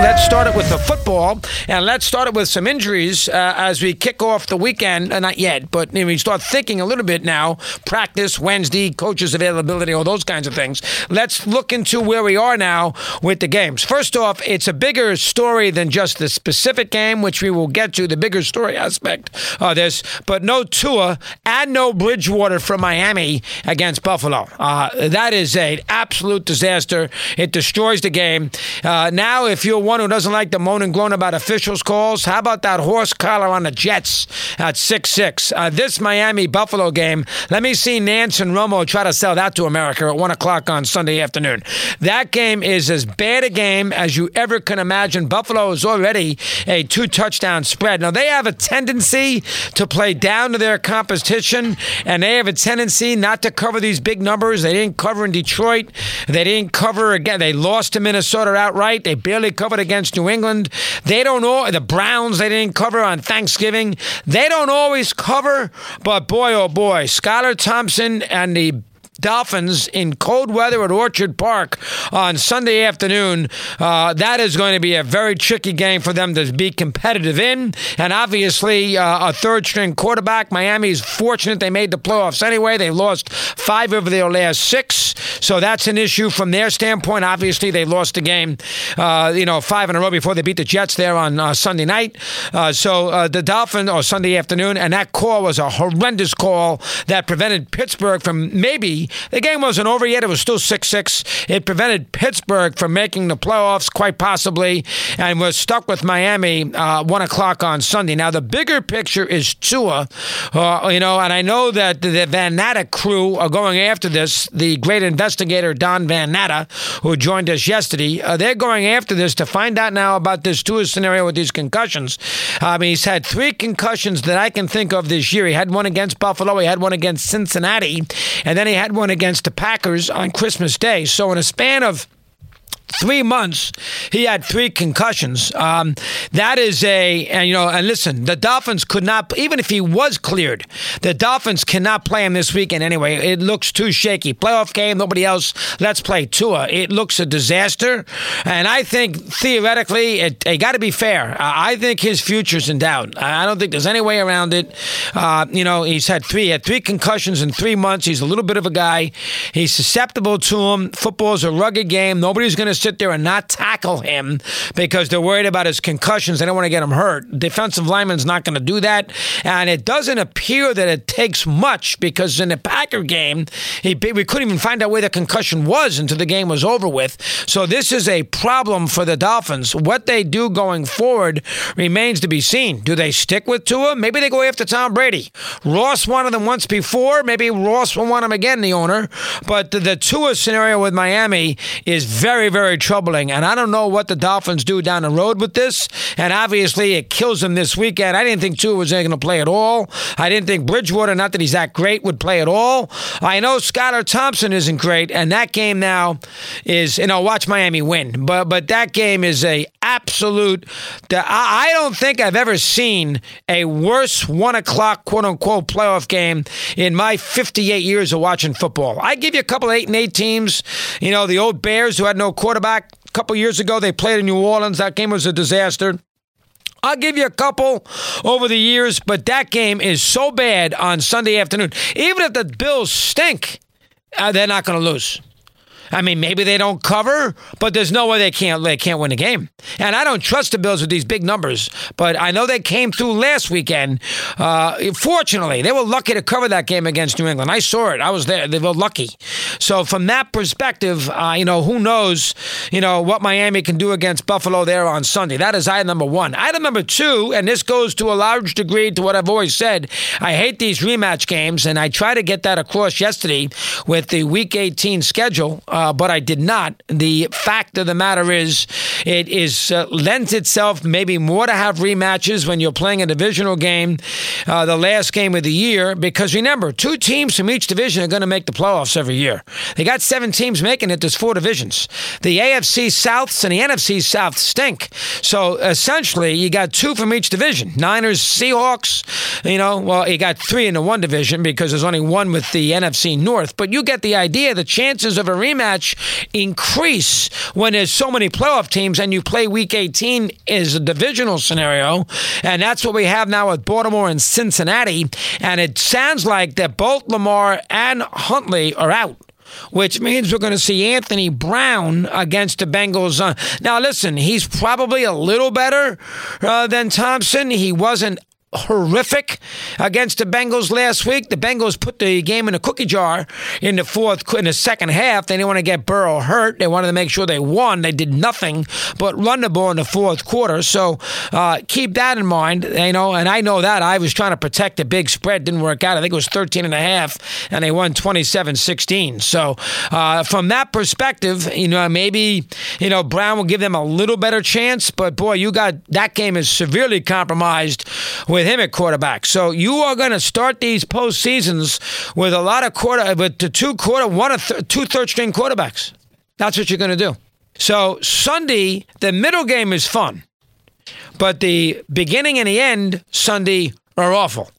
Let's start it with the football, and let's start it with some injuries uh, as we kick off the weekend. Uh, not yet, but you know, we start thinking a little bit now. Practice Wednesday, coaches availability, all those kinds of things. Let's look into where we are now with the games. First off, it's a bigger story than just the specific game, which we will get to. The bigger story aspect of this, but no Tua and no Bridgewater from Miami against Buffalo. Uh, that is an absolute disaster. It destroys the game. Uh, now, if you're one who doesn't like the moan and groan about officials' calls, how about that horse collar on the Jets at 6 6? Uh, this Miami Buffalo game, let me see Nance and Romo try to sell that to America at 1 o'clock on Sunday afternoon. That game is as bad a game as you ever can imagine. Buffalo is already a two touchdown spread. Now, they have a tendency to play down to their competition, and they have a tendency not to cover these big numbers. They didn't cover in Detroit, they didn't cover again. They lost to Minnesota outright, they barely covered against New England. They don't know the Browns. They didn't cover on Thanksgiving. They don't always cover, but boy, oh boy, Skylar Thompson and the Dolphins in cold weather at Orchard Park on Sunday afternoon. Uh, that is going to be a very tricky game for them to be competitive in. And obviously, uh, a third string quarterback. Miami is fortunate they made the playoffs anyway. They lost five of their last six. So that's an issue from their standpoint. Obviously, they lost the game, uh, you know, five in a row before they beat the Jets there on uh, Sunday night. Uh, so uh, the Dolphins, or Sunday afternoon, and that call was a horrendous call that prevented Pittsburgh from maybe the game wasn't over yet. It was still 6 6. It prevented Pittsburgh from making the playoffs, quite possibly, and was stuck with Miami uh, 1 o'clock on Sunday. Now, the bigger picture is Tua, uh, you know, and I know that the Van Natta crew are going after this. The great investigator, Don Van Natta, who joined us yesterday, uh, they're going after this to find out now about this Tua scenario with these concussions. I mean, he's had three concussions that I can think of this year. He had one against Buffalo, he had one against Cincinnati, and then he had one against the Packers on Christmas Day. So, in a span of three months, he had three concussions. Um, that is a, and you know, and listen, the Dolphins could not, even if he was cleared, the Dolphins cannot play him this weekend anyway. It looks too shaky. Playoff game, nobody else. Let's play Tua. It looks a disaster, and I think theoretically, it, it got to be fair. I think his future's in doubt. I don't think there's any way around it. Uh, you know, he's had three, he had three concussions in three months. He's a little bit of a guy. He's susceptible to him. Football's a rugged game. Nobody's going to sit there and not tackle him because they're worried about his concussions. They don't want to get him hurt. Defensive lineman's not going to do that. And it doesn't appear that it takes much because in the Packer game, he, we couldn't even find out where the concussion was until the game was over with. So this is a problem for the Dolphins. What they do going forward remains to be seen. Do they stick with Tua? Maybe they go after Tom Brady. Ross wanted them once before. Maybe Ross will want him again, the owner. But the, the Tua scenario with Miami is very, very troubling. And I don't know what the Dolphins do down the road with this. And obviously, it kills them this weekend. I didn't think Tua was going to play at all. I didn't think Bridgewater, not that he's that great, would play at all. I know Skylar Thompson isn't great, and that game now is, you know, watch Miami win. But but that game is a absolute. I don't think I've ever seen a worse one o'clock quote unquote playoff game in my 58 years of watching football. I give you a couple eight and eight teams. You know, the old Bears who had no quarterback a couple years ago. They played in New Orleans. That game was a disaster. I'll give you a couple over the years, but that game is so bad on Sunday afternoon. Even if the Bills stink, uh, they're not going to lose. I mean, maybe they don't cover, but there's no way they can't they can't win a game. And I don't trust the Bills with these big numbers, but I know they came through last weekend. Uh, fortunately, they were lucky to cover that game against New England. I saw it. I was there. They were lucky. So from that perspective, uh, you know, who knows, you know, what Miami can do against Buffalo there on Sunday. That is item number one. Item number two, and this goes to a large degree to what I've always said. I hate these rematch games, and I try to get that across yesterday with the Week 18 schedule. uh, but I did not. The fact of the matter is, it is uh, lends itself maybe more to have rematches when you're playing a divisional game, uh, the last game of the year. Because remember, two teams from each division are going to make the playoffs every year. They got seven teams making it. There's four divisions. The AFC Souths and the NFC South stink. So essentially, you got two from each division. Niners, Seahawks. You know, well, you got three in the one division because there's only one with the NFC North. But you get the idea. The chances of a rematch increase when there's so many playoff teams and you play Week 18 is a divisional scenario, and that's what we have now with Baltimore and Cincinnati. And it sounds like that both Lamar and Huntley are out which means we're going to see Anthony Brown against the Bengals. Uh, now, listen, he's probably a little better uh, than Thompson. He wasn't horrific against the Bengals last week. The Bengals put the game in a cookie jar in the fourth, in the second half. They didn't want to get Burrow hurt. They wanted to make sure they won. They did nothing but run the ball in the fourth quarter. So uh, keep that in mind. You know, and I know that I was trying to protect the big spread. Didn't work out. I think it was 13 and a half, and they won 27-16. So uh, from that perspective, you know, maybe you know Brown will give them a little better chance. But boy, you got that game is severely compromised with him at quarterback. So you are going to start these postseasons with a lot of quarter, with the two quarter, one or th- two third string quarterbacks. That's what you're going to do. So Sunday, the middle game is fun, but the beginning and the end Sunday are awful.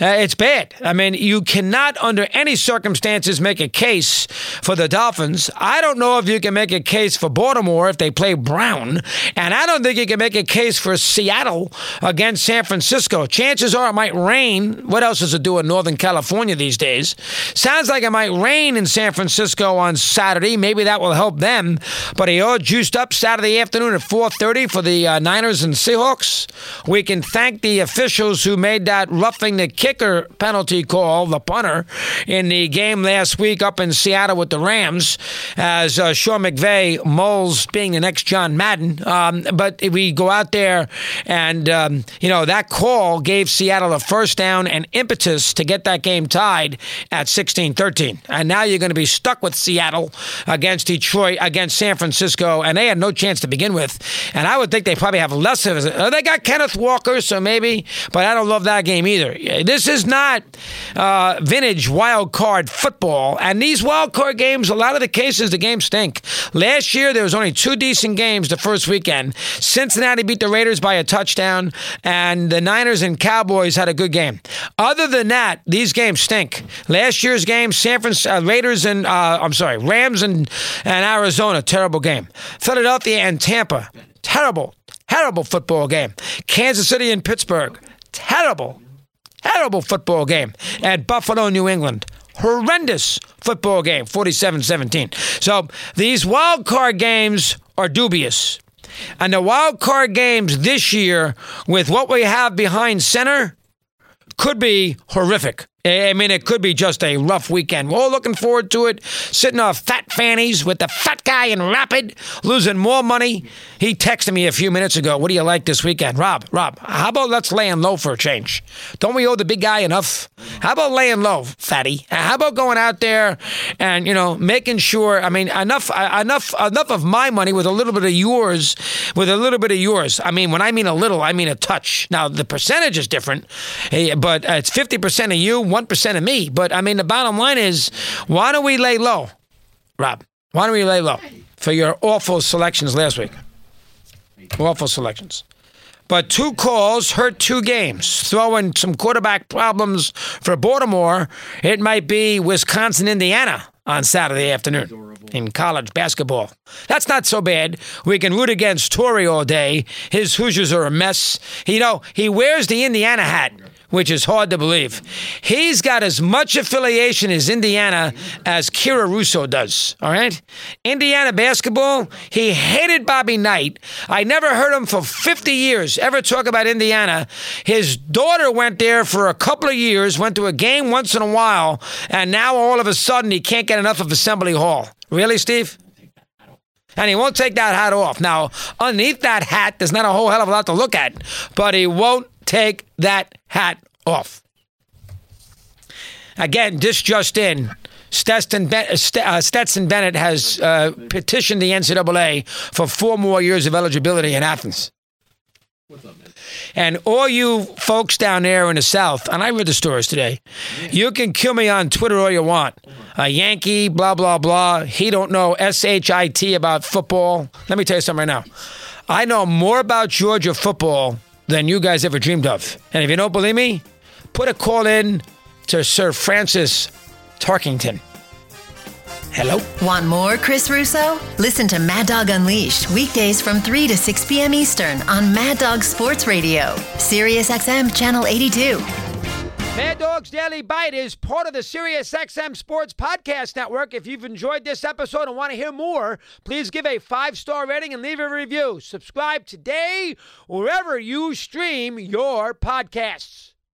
Uh, it's bad. I mean, you cannot, under any circumstances, make a case for the Dolphins. I don't know if you can make a case for Baltimore if they play Brown, and I don't think you can make a case for Seattle against San Francisco. Chances are it might rain. What else does it do in Northern California these days? Sounds like it might rain in San Francisco on Saturday. Maybe that will help them. But are all juiced up Saturday afternoon at 4:30 for the uh, Niners and Seahawks. We can thank the officials who made that roughing the kicker penalty call, the punter, in the game last week up in Seattle with the Rams, as uh, Sean McVay mulls being the next John Madden. Um, but we go out there, and um, you know that call gave Seattle a first down and impetus to get that game tied at 16-13. And now you're going to be stuck with Seattle against Detroit, against San Francisco, and they had no chance to begin with. And I would think they probably have less of it. They got Kenneth Walker, so maybe, but I don't love that game either. This is not uh, vintage wild card football. And these wild card games, a lot of the cases, the games stink. Last year, there was only two decent games the first weekend. Cincinnati beat the Raiders by a touchdown, and the Niners and Cowboys had a good game. Other than that, these games stink. Last year's game, San Francisco uh, Raiders and uh, I'm sorry, Rams and and Arizona, terrible game. Philadelphia and Tampa, terrible, terrible football game. Kansas City and Pittsburgh, terrible, terrible football game. at Buffalo, New England, horrendous football game, 47 17. So these wild card games are dubious. And the wild card games this year, with what we have behind center, could be horrific. I mean, it could be just a rough weekend. We're all looking forward to it. Sitting off fat fannies with the fat guy in Rapid, losing more money. He texted me a few minutes ago. What do you like this weekend, Rob? Rob, how about let's laying low for a change? Don't we owe the big guy enough? How about laying low, fatty? How about going out there and you know making sure? I mean, enough, uh, enough, enough of my money with a little bit of yours, with a little bit of yours. I mean, when I mean a little, I mean a touch. Now the percentage is different, eh, but it's fifty percent of you 1% of me. But I mean, the bottom line is why don't we lay low, Rob? Why don't we lay low for your awful selections last week? Awful selections. But two calls hurt two games. Throwing some quarterback problems for Baltimore, it might be Wisconsin, Indiana on Saturday afternoon in college basketball. That's not so bad. We can root against Torrey all day. His Hoosiers are a mess. You know, he wears the Indiana hat which is hard to believe. He's got as much affiliation as Indiana as Kira Russo does. All right? Indiana basketball, he hated Bobby Knight. I never heard him for 50 years ever talk about Indiana. His daughter went there for a couple of years, went to a game once in a while, and now all of a sudden he can't get enough of Assembly Hall. Really, Steve? and he won't take that hat off. Now, underneath that hat, there's not a whole hell of a lot to look at, but he won't take that hat off. Again, this just in Stetson, uh, Stetson Bennett has uh, petitioned the NCAA for four more years of eligibility in Athens. What's up, man? And all you folks down there in the South, and I read the stories today, you can kill me on Twitter all you want. A Yankee, blah, blah, blah. He don't know S-H-I-T about football. Let me tell you something right now. I know more about Georgia football than you guys ever dreamed of. And if you don't believe me, put a call in to Sir Francis Tarkenton. Hello? Want more, Chris Russo? Listen to Mad Dog Unleashed weekdays from 3 to 6 p.m. Eastern on Mad Dog Sports Radio, Sirius XM Channel 82. Mad Dog's Daily Bite is part of the SiriusXM Sports Podcast Network. If you've enjoyed this episode and want to hear more, please give a five star rating and leave a review. Subscribe today wherever you stream your podcasts.